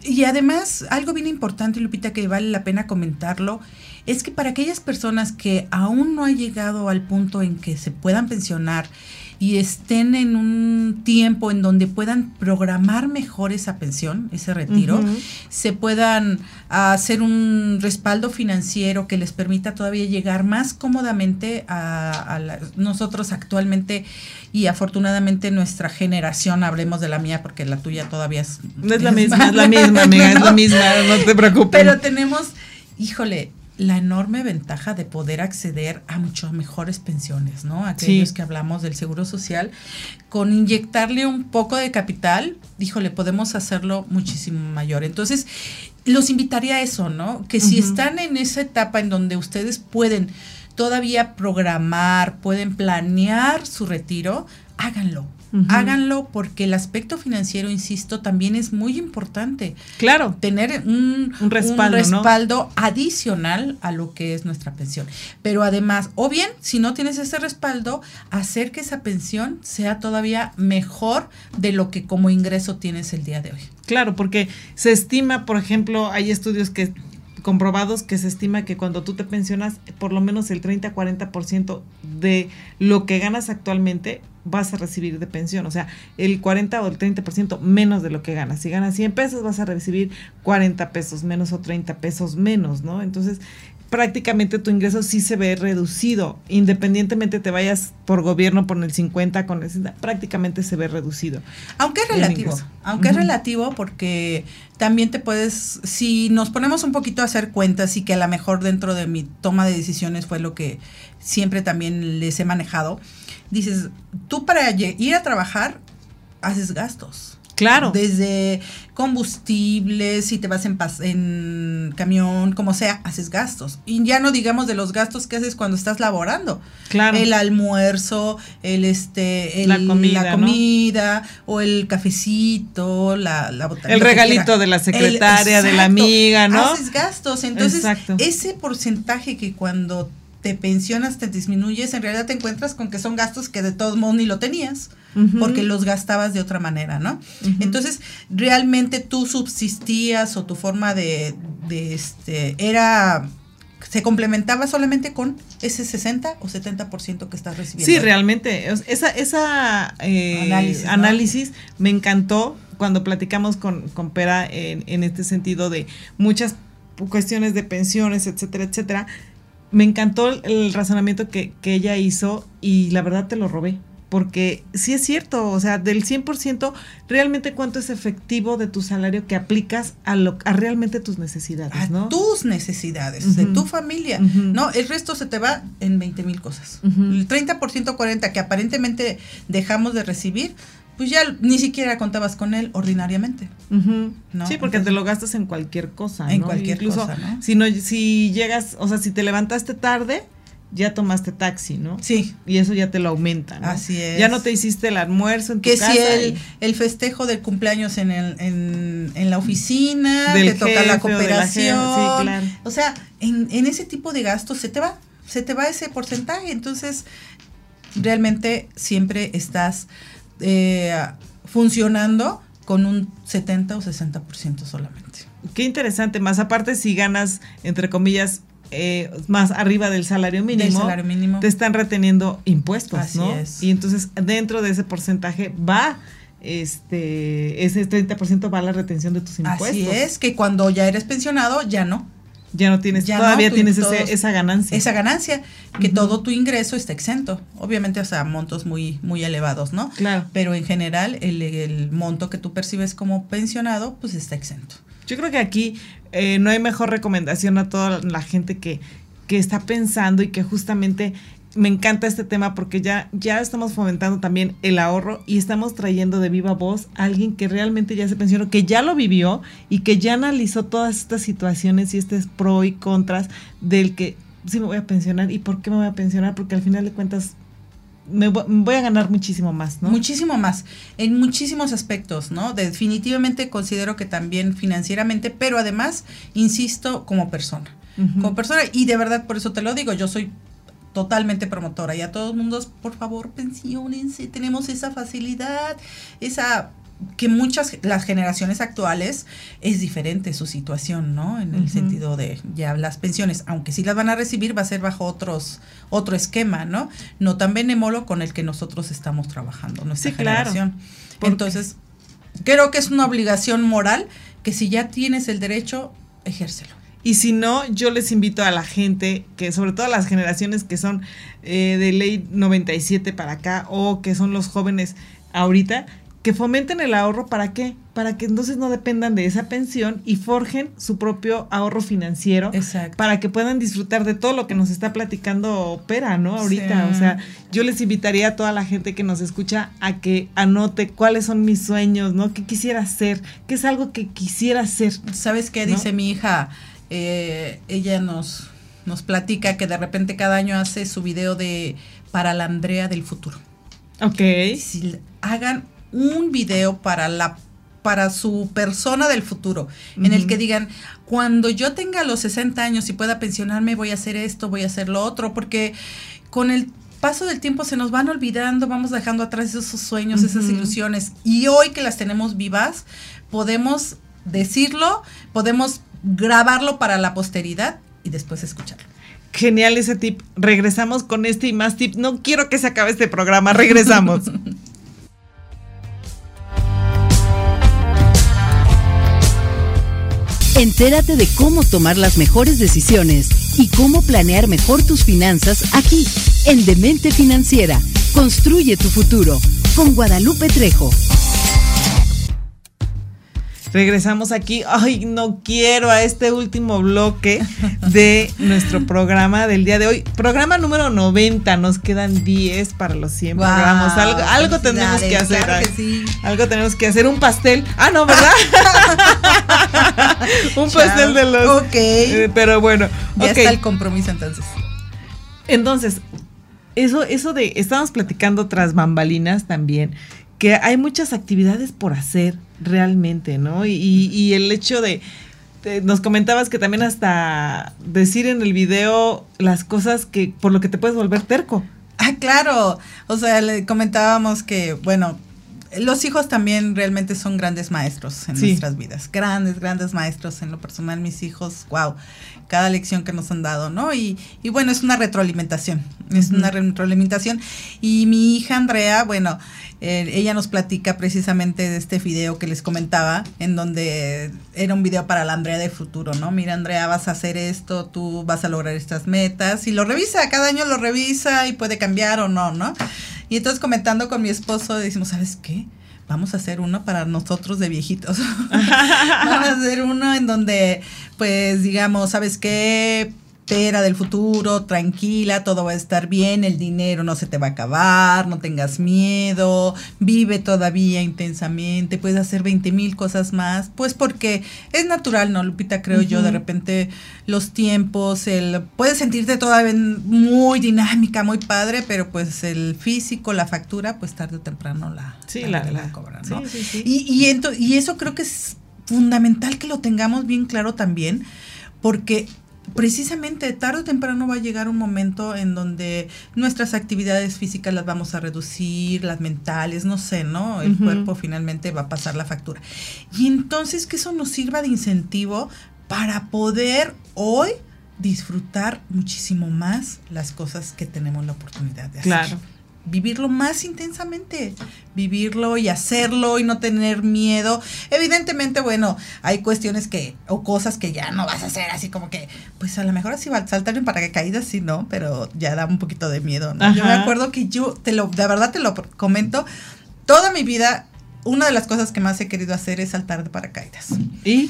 Y además, algo bien importante, Lupita, que vale la pena comentarlo, es que para aquellas personas que aún no han llegado al punto en que se puedan pensionar y estén en un tiempo en donde puedan programar mejor esa pensión, ese retiro, se puedan hacer un respaldo financiero que les permita todavía llegar más cómodamente a, a la- nosotros actualmente y afortunadamente nuestra generación, hablemos de la mía porque la tuya todavía es... No es la misma, es la misma, amiga, es la misma, no te preocupes. Pero tenemos, híjole, la enorme ventaja de poder acceder a mucho mejores pensiones, ¿no? Aquellos Sí. que hablamos del seguro social, con inyectarle un poco de capital, híjole, podemos hacerlo muchísimo mayor. Entonces, los invitaría a eso, ¿no? Que si están en esa etapa en donde ustedes pueden todavía programar, pueden planear su retiro, háganlo. Háganlo porque el aspecto financiero, insisto, también es muy importante claro, tener un, Un respaldo, ¿no? respaldo adicional a lo que es nuestra pensión. Pero además, o bien, si no tienes ese respaldo, hacer que esa pensión sea todavía mejor de lo que como ingreso tienes el día de hoy. claro, porque se estima, por ejemplo, hay estudios que comprobados que se estima que cuando tú te pensionas, por lo menos el 30-40% de lo que ganas actualmente vas a recibir de pensión, o sea, el 40 o el 30% menos de lo que ganas. Si ganas 100 pesos, vas a recibir 40 pesos menos o 30 pesos menos, ¿no? Entonces, prácticamente tu ingreso sí se ve reducido, independientemente te vayas por gobierno por el 50 con el 60, prácticamente se ve reducido. Aunque es El relativo, aunque es relativo porque también te puedes, si nos ponemos un poquito a hacer cuentas y que a lo mejor dentro de mi toma de decisiones fue lo que siempre también les he manejado, dices, tú para ir a trabajar haces gastos. Claro. Desde combustibles, si te vas en, camión, como sea, haces gastos. Y ya no digamos de los gastos que haces cuando estás laborando. Claro. El almuerzo, el este, el- La comida, la ¿no? comida, o el cafecito, la, la El regalito de la El- secretaria, de la amiga, ¿no? Haces gastos. Entonces, Exacto. ese porcentaje que cuando te pensionas te disminuyes, en realidad te encuentras con que son gastos que de todos modos ni lo tenías porque los gastabas de otra manera, ¿no? Entonces, realmente tú subsistías o tu forma de, de este, era, se complementaba solamente con ese 60 o 70% que estás recibiendo. Sí, realmente. Esa, esa eh, Análisis, análisis, me encantó cuando platicamos con, con Pera en, en este sentido de muchas cuestiones de pensiones, etcétera, etcétera. Me encantó el, el razonamiento que, que ella hizo y la verdad te lo robé. Porque sí es cierto, o sea, del 100%, realmente cuánto es efectivo de tu salario que aplicas a, lo, a realmente tus necesidades, a ¿no? tus necesidades, de tu familia. ¿no? El resto se te va en 20 mil cosas. El 30%, 40% que aparentemente dejamos de recibir, pues ya ni siquiera contabas con él ordinariamente. Sí, porque Entonces- te lo gastas en cualquier cosa. En ¿no? cualquier Incluso cosa, ¿no? Si no, si llegas, o sea, si te levantaste tarde, ya tomaste taxi, ¿no? Sí, Y eso ya te lo aumenta, ¿no? Así es. Ya no te hiciste el almuerzo en tu que casa. si el, y- el festejo del cumpleaños en, el, en, en la oficina, Del te toca la cooperación. sí, claro. O sea, en, en ese tipo de gastos se te va, se te va ese porcentaje. Entonces, realmente siempre estás eh, funcionando con un 70 o 60% solamente. Qué interesante, más aparte si ganas, entre comillas, eh, más arriba del salario mínimo, Del salario mínimo. te están reteniendo impuestos, Así ¿no? es. Y entonces dentro de ese porcentaje va, este, ese 30% va a la retención de tus impuestos. Así es, que cuando ya eres pensionado, ya no. Ya no tienes, Ya todavía no, tienes todos- ese- esa ganancia. esa ganancia, que todo tu ingreso está exento. Obviamente, o sea, montos muy, muy elevados, ¿no? Claro. Pero en general, el, el monto que tú percibes como pensionado, pues está exento. Yo creo que aquí eh, no hay mejor recomendación a toda la gente que, que está pensando y que justamente me encanta este tema porque ya, ya estamos fomentando también el ahorro y estamos trayendo de viva voz a alguien que realmente ya se pensionó, que ya lo vivió y que ya analizó todas estas situaciones y este pro y contras del que sí me voy a pensionar. ¿Y por qué me voy a pensionar? Porque al final de cuentas me voy a ganar muchísimo más, ¿no? Muchísimo más, en muchísimos aspectos, ¿no? Definitivamente considero que también financieramente, pero además, insisto, como persona. Como persona, y de verdad por eso te lo digo, yo soy totalmente promotora y a todos mundos, por favor, pensionense, tenemos esa facilidad, esa que muchas, las generaciones actuales es diferente su situación, ¿no? En el sentido de ya las pensiones, aunque sí las van a recibir, va a ser bajo otros, otro esquema, ¿no? No tan benémolo con el que nosotros estamos trabajando, nuestra generación. Entonces, creo que es una obligación moral que si ya tienes el derecho, ejércelo. Y si no, yo les invito a la gente, que sobre todo a las generaciones que son eh, de ley 97 para acá o que son los jóvenes ahorita, que fomenten el ahorro para qué? Para que entonces no dependan de esa pensión y forjen su propio ahorro financiero Exacto. para que puedan disfrutar de todo lo que nos está platicando Pera, ¿no? Ahorita, o sea, yo les invitaría a toda la gente que nos escucha a que anote cuáles son mis sueños, ¿no? ¿Qué quisiera hacer? ¿Qué es algo que quisiera hacer? ¿Sabes qué dice mi hija? Eh, ella nos, nos platica que de repente cada año hace su video de para la Andrea del futuro. Ok. Si hagan un video para la para su persona del futuro, en el que digan, cuando yo tenga los 60 años y pueda pensionarme, voy a hacer esto, voy a hacer lo otro, porque con el paso del tiempo se nos van olvidando, vamos dejando atrás esos sueños, esas ilusiones, y hoy que las tenemos vivas, podemos decirlo, podemos grabarlo para la posteridad y después escucharlo. Genial ese tip. Regresamos con este y más tip. No quiero que se acabe este programa. Regresamos. Entérate de cómo tomar las mejores decisiones y cómo planear mejor tus finanzas aquí, en Demente Financiera. Construye tu futuro con Guadalupe Trejo. Regresamos aquí. Ay, no quiero a este último bloque de nuestro programa del día de hoy. Programa número 90. Nos quedan 10 para los 100 programas. Algo, tenemos que hacer. Algo tenemos que hacer. Un pastel. Ah, no, ¿verdad? Un pastel de los. Ok. Eh, pero bueno. Ya está el compromiso entonces. Entonces, eso, eso de. Estamos platicando tras bambalinas también. Que hay muchas actividades por hacer realmente, ¿no? Y, y el hecho de, nos comentabas que también hasta decir en el video las cosas que por lo que te puedes volver terco. Ah, claro. O sea, le comentábamos que, bueno, los hijos también realmente son grandes maestros en nuestras vidas. Grandes, grandes maestros. En lo personal, mis hijos, wow, cada lección que nos han dado, ¿no? Y, y bueno, es una retroalimentación. Es una retroalimentación. Y mi hija Andrea, bueno, eh, ella nos platica precisamente de este video que les comentaba, en donde era un video para la Andrea de futuro, ¿no? Mira, Andrea, vas a hacer esto, tú vas a lograr estas metas. Y lo revisa, cada año lo revisa y puede cambiar o no, ¿no? Y entonces comentando con mi esposo, decimos, ¿sabes qué? Vamos a hacer uno para nosotros de viejitos. Vamos a hacer uno en donde, pues, digamos, ¿sabes qué? Espera del futuro, tranquila, todo va a estar bien, el dinero no se te va a acabar, no tengas miedo, vive todavía intensamente, puedes hacer 20 mil cosas más, pues porque es natural, ¿no, Lupita? Creo yo, de repente los tiempos, el puedes sentirte todavía muy dinámica, muy padre, pero pues el físico, la factura, pues tarde o temprano la, sí, la, la, cobran, ¿no? Sí, sí, y, y, y eso creo que es fundamental que lo tengamos bien claro también, porque precisamente tarde o temprano va a llegar un momento en donde nuestras actividades físicas las vamos a reducir, las mentales, no sé, ¿no? El cuerpo finalmente va a pasar la factura. Y entonces que eso nos sirva de incentivo para poder hoy disfrutar muchísimo más las cosas que tenemos la oportunidad de hacer. Claro vivirlo más intensamente, vivirlo y hacerlo y no tener miedo. Evidentemente, bueno, hay cuestiones que, o cosas que ya no vas a hacer, así como que, pues a lo mejor así va a saltar en paracaídas, sí, ¿no? Pero ya da un poquito de miedo, ¿no? Yo me acuerdo que yo, te lo, de verdad te lo comento, toda mi vida, una de las cosas que más he querido hacer es saltar de paracaídas. ¿Y?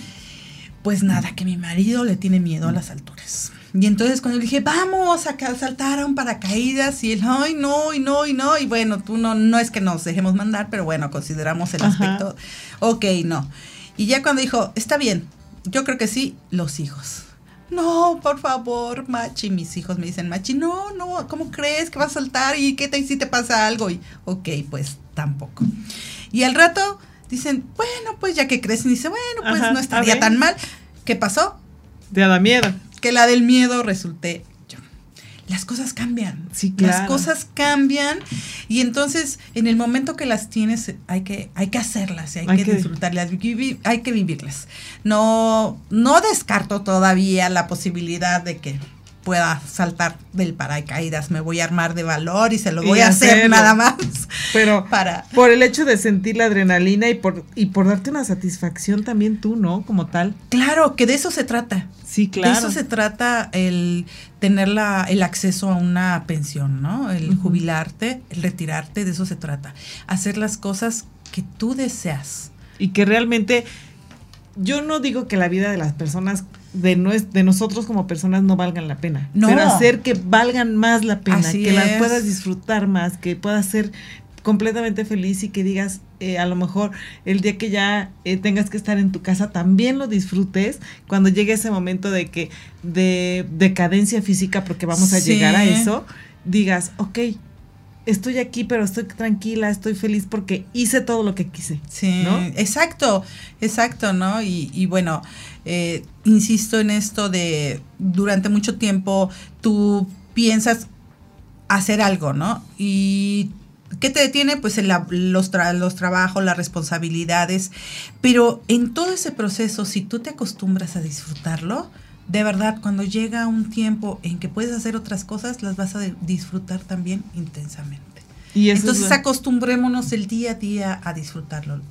Pues nada, que mi marido le tiene miedo a las alturas. Y entonces cuando le dije, vamos a saltar a un paracaídas, y él, ay, no, y no, y no, y bueno, tú no, no es que nos dejemos mandar, pero bueno, consideramos el aspecto, ok, no. Y ya cuando dijo, está bien, yo creo que sí, los hijos. no, por favor, Machi. Mis hijos me dicen, Machi, no, no, ¿cómo crees que vas a saltar? ¿Y qué te si te pasa algo? Y, ok, pues tampoco. Y al rato dicen, bueno, pues ya que crecen, dice, bueno, pues Ajá, no estaría tan mal. ¿Qué pasó? Te da miedo. Que la del miedo resulté yo. Las cosas cambian. Sí, Las claro. cosas cambian y entonces en el momento que las tienes hay que, hay que hacerlas, y hay, Hay que, que- disfrutarlas, hay que vivirlas. No, no descarto todavía la posibilidad de que pueda saltar del paracaídas, me voy a armar de valor y se lo voy a hacer hacerlo. nada más Pero para por el hecho de sentir la adrenalina y por, y por darte una satisfacción también tú, ¿no? Como tal. Claro, que de eso se trata. Sí, claro. De eso se trata el tener la, el acceso a una pensión, ¿no? El jubilarte, el retirarte, de eso se trata. Hacer las cosas que tú deseas. y que realmente yo no digo que la vida de las personas de, nues- de nosotros como personas no valgan la pena, No. pero hacer que valgan más la pena, Así que las puedas disfrutar más, que puedas ser completamente feliz y que digas eh, a lo mejor el día que ya eh, tengas que estar en tu casa también lo disfrutes cuando llegue ese momento de que de decadencia física porque vamos a Sí. llegar a eso digas ok estoy aquí pero estoy tranquila estoy feliz porque hice todo lo que quise Sí, ¿no? exacto, exacto, ¿no? Y, y bueno, eh, insisto en esto de durante mucho tiempo tú piensas hacer algo, ¿no? Y ¿qué te detiene? Pues el los, tra- los trabajos, las responsabilidades, pero en todo ese proceso, si tú te acostumbras a disfrutarlo, de verdad, cuando llega un tiempo en que puedes hacer otras cosas, las vas a disfrutar también intensamente. y es Entonces acostumbrémonos el día a día a disfrutarlo.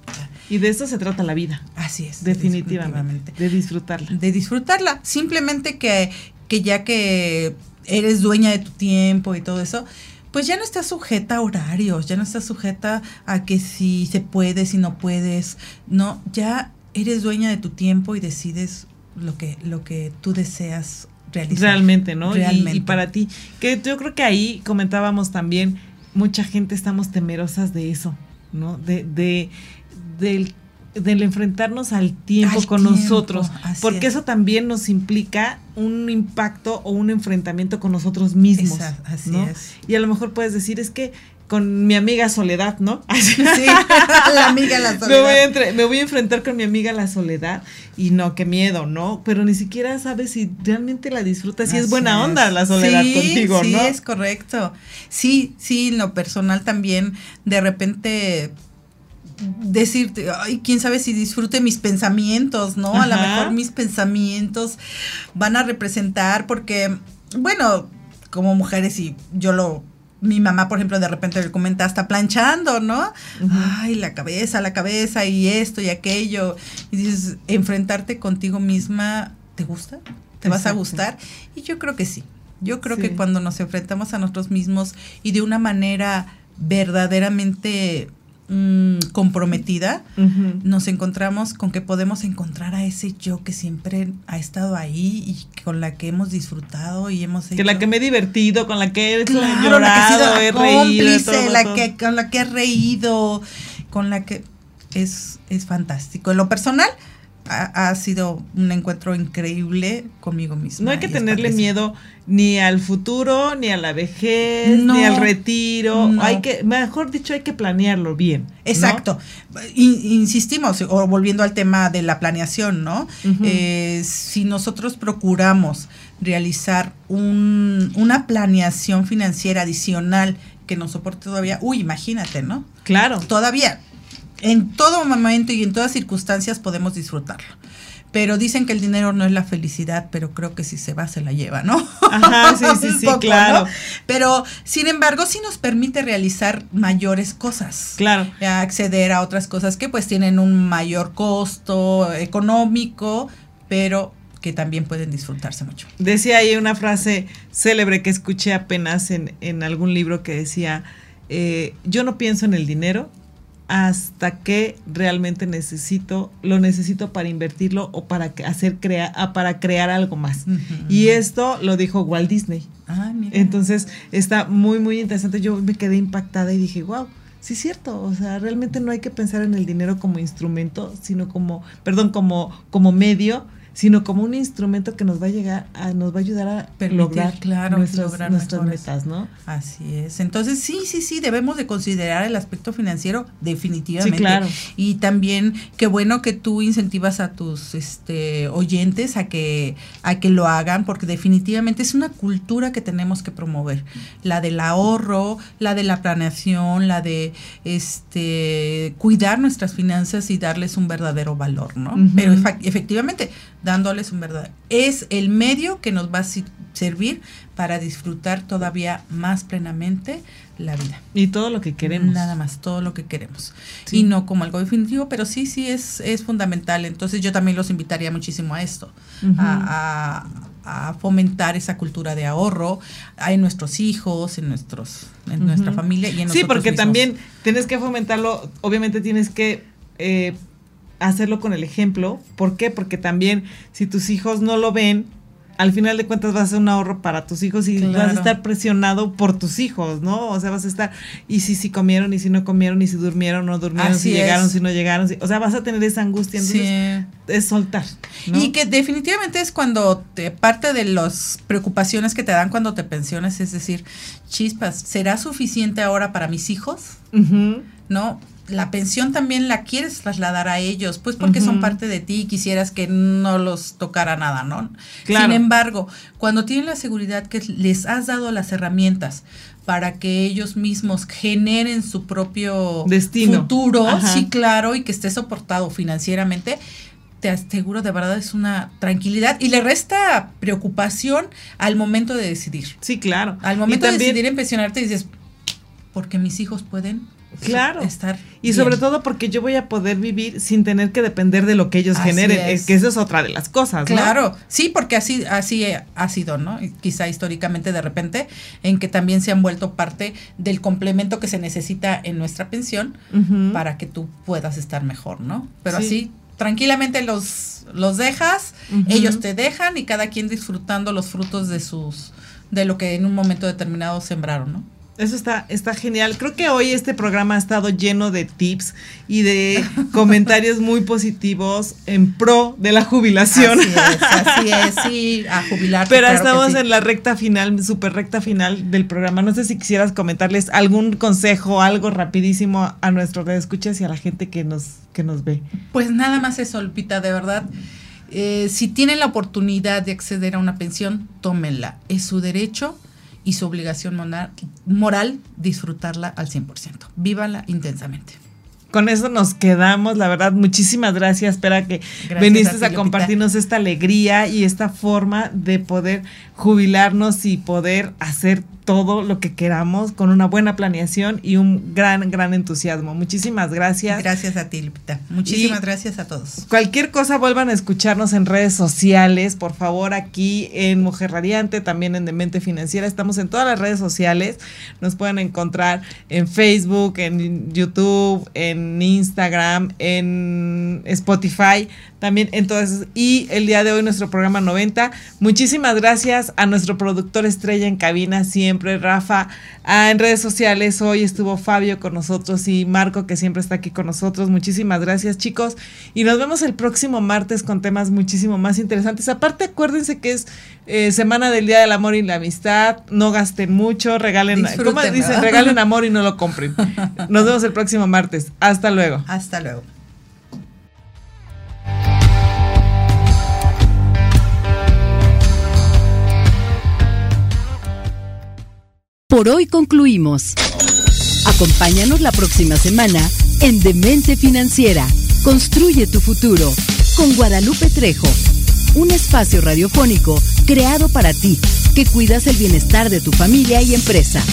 Y de eso se trata la vida, Así es. definitivamente, de disfrutarla. De disfrutarla. Simplemente que, que ya que eres dueña de tu tiempo y todo eso, pues ya no estás sujeta a horarios, ya no estás sujeta a que si se puede, si no puedes. No, ya eres dueña de tu tiempo y decides lo que, lo que tú deseas realizar. Realmente, ¿no? Y- Realmente. Y, para ti, que yo creo que ahí comentábamos también, mucha gente estamos temerosas de eso, ¿no? De, de, del, del enfrentarnos al tiempo Al con tiempo, nosotros, porque es. eso también nos implica un impacto o un enfrentamiento con nosotros mismos, Esa- así ¿no? es. Y a lo mejor puedes decir, es que con mi amiga Soledad, ¿no? Sí, la amiga la Me voy, soledad. a entre- me voy a enfrentar con mi amiga la soledad y no, qué miedo, ¿no? Pero ni siquiera sabes si realmente la disfrutas, si es buena es. onda la soledad Sí, contigo, sí, ¿no? es correcto. Sí, sí, en lo personal también, de repente decirte, ay, quién sabe si disfrute mis pensamientos, ¿no? A lo mejor mis pensamientos van a representar, porque, bueno, como mujeres y yo lo... Mi mamá, por ejemplo, de repente le comenta, hasta planchando, ¿no? Ay, la cabeza, la cabeza y esto y aquello. Y dices, enfrentarte contigo misma, ¿te gusta? ¿Te vas a gustar? Y yo creo que sí. Yo creo Sí. que cuando nos enfrentamos a nosotros mismos y de una manera verdaderamente mm, comprometida, nos encontramos con que podemos encontrar a ese yo que siempre ha estado ahí y con la que hemos disfrutado y hemos Que la que me he divertido, con la que he Claro, la que ha llorado, sido he reído. cómplice, todo, la todo. que con la que he reído, con la que es, es fantástico. En lo personal, ha, ha sido un encuentro increíble conmigo misma. No hay que tenerle padrísimo. miedo ni al futuro, ni a la vejez, No, ni al retiro. no. Hay que, mejor dicho, hay que planearlo bien. ¿no? Exacto. In- insistimos, o volviendo al tema de la planeación, ¿no? Eh, si nosotros procuramos realizar un- una planeación financiera adicional que nos soporte todavía, uy, imagínate, ¿no? Claro. Todavía, en todo momento y en todas circunstancias podemos disfrutarlo. Pero dicen que el dinero no es la felicidad, pero creo que si se va, se la lleva, ¿no? Ajá, sí, sí, sí, poco, claro. ¿no? Pero, sin embargo, sí nos permite realizar mayores cosas Claro. a acceder a otras cosas que pues tienen un mayor costo económico, pero que también pueden disfrutarse mucho. Decía ahí una frase célebre que escuché apenas en, en algún libro que decía, eh, yo no pienso en el dinero hasta que realmente necesito, lo necesito para invertirlo o para hacer crea, ah, para crear algo más. Y esto lo dijo Walt Disney. Ah, mira. Entonces está muy, muy interesante. Yo me quedé impactada y dije, wow, sí es cierto. O sea, realmente no hay que pensar en el dinero como instrumento, sino como, perdón, como, como medio sino como un instrumento que nos va a llegar a, nos va a ayudar a Permitir, lograr claro, nuestras, lograr nuestras mejores. metas, ¿no? Así es. Entonces, sí, sí, sí, debemos de considerar el aspecto financiero definitivamente. Sí, claro. Y también qué bueno que tú incentivas a tus este oyentes a que a que lo hagan porque definitivamente es una cultura que tenemos que promover, la del ahorro, la de la planeación, la de este cuidar nuestras finanzas y darles un verdadero valor, ¿no? Pero efectivamente, dándoles un verdadero es el medio que nos va a servir para disfrutar todavía más plenamente la vida. Y todo lo que queremos. Nada más, todo lo que queremos. Sí. Y no como algo definitivo, pero sí, sí es, es fundamental. Entonces yo también los invitaría muchísimo a esto, a, a- a fomentar esa cultura de ahorro en nuestros hijos, en nuestros, en nuestra familia y en Sí, porque mismos. también tienes que fomentarlo, obviamente tienes que eh, hacerlo con el ejemplo. ¿Por qué? Porque también si tus hijos no lo ven, al final de cuentas vas a hacer un ahorro para tus hijos y vas a estar presionado por tus hijos, ¿no? O sea, vas a estar, y si, si comieron, y si no comieron, y si durmieron, no durmieron, Así si llegaron, si no llegaron, si- o sea, vas a tener esa angustia, entonces Sí. es soltar. ¿no? Y que definitivamente es cuando te, parte de las preocupaciones que te dan cuando te pensionas, es decir, chispas, ¿será suficiente ahora para mis hijos? ¿No? La pensión también la quieres trasladar a ellos, pues porque son parte de ti y quisieras que no los tocara nada, ¿no? Claro. Sin embargo, cuando tienen la seguridad que les has dado las herramientas para que ellos mismos generen su propio Destino. futuro, Ajá. sí, claro, y que esté soportado financieramente, te aseguro de verdad es una tranquilidad y le resta preocupación al momento de decidir. Sí, claro. Al momento de decidir en pensionarte dices, porque mis hijos pueden Claro. estar Y bien". sobre todo porque yo voy a poder vivir sin tener que depender de lo que ellos Así generen, es. es que eso es otra de las cosas, ¿no? Claro, sí, porque así, así eh, ha sido, ¿no? Quizá históricamente de repente, en que también se han vuelto parte del complemento que se necesita en nuestra pensión para que tú puedas estar mejor, ¿no? Pero Sí. así, tranquilamente los, los dejas, ellos te dejan y cada quien disfrutando los frutos de sus, de lo que en un momento determinado sembraron, ¿no? Eso está, está genial. Creo que hoy este programa ha estado lleno de tips y de comentarios muy positivos en pro de la jubilación. Así es, así es, sí, a jubilar. Pero estamos en la recta final, super recta final del programa. No sé si quisieras comentarles algún consejo, algo rapidísimo a nuestros escuchas y a la gente que nos, que nos ve. Pues nada más eso, Lupita, de verdad. Eh, si tienen la oportunidad de acceder a una pensión, tómenla. Es su derecho y su obligación moral, moral disfrutarla al 100%. Vívala intensamente. Con eso nos quedamos, la verdad, muchísimas gracias. Espera que Gracias viniste a ti, a, Lupita. compartirnos esta alegría y esta forma de poder jubilarnos y poder hacer todo lo que queramos con una buena planeación y un gran, gran entusiasmo. Muchísimas gracias. Gracias a ti, Lupita. Muchísimas Y- gracias a todos. Cualquier cosa vuelvan a escucharnos en redes sociales, por favor, aquí en Mujer Radiante, también en Demente Financiera. Estamos en todas las redes sociales. Nos pueden encontrar en Facebook, en YouTube, en Instagram, en Spotify, también en todas. esas. Y el día de hoy nuestro programa 90. Muchísimas gracias a nuestro productor estrella en cabina, siempre, Rafa. Ah, en redes sociales hoy estuvo Fabio con nosotros y Marco, que siempre está aquí con nosotros. Muchísimas gracias, chicos. Y nos vemos el próximo martes con temas muchísimo más interesantes. Aparte, acuérdense que es eh, Semana del Día del Amor y la Amistad. No gasten mucho, regalen, ¿cómo dicen? Regalen amor y no lo compren. Nos vemos el próximo martes. Hasta luego. Hasta luego. Por hoy concluimos. Acompáñanos la próxima semana en Demente Financiera. Construye tu futuro con Guadalupe Trejo. Un espacio radiofónico creado para ti, que cuidas el bienestar de tu familia y empresa.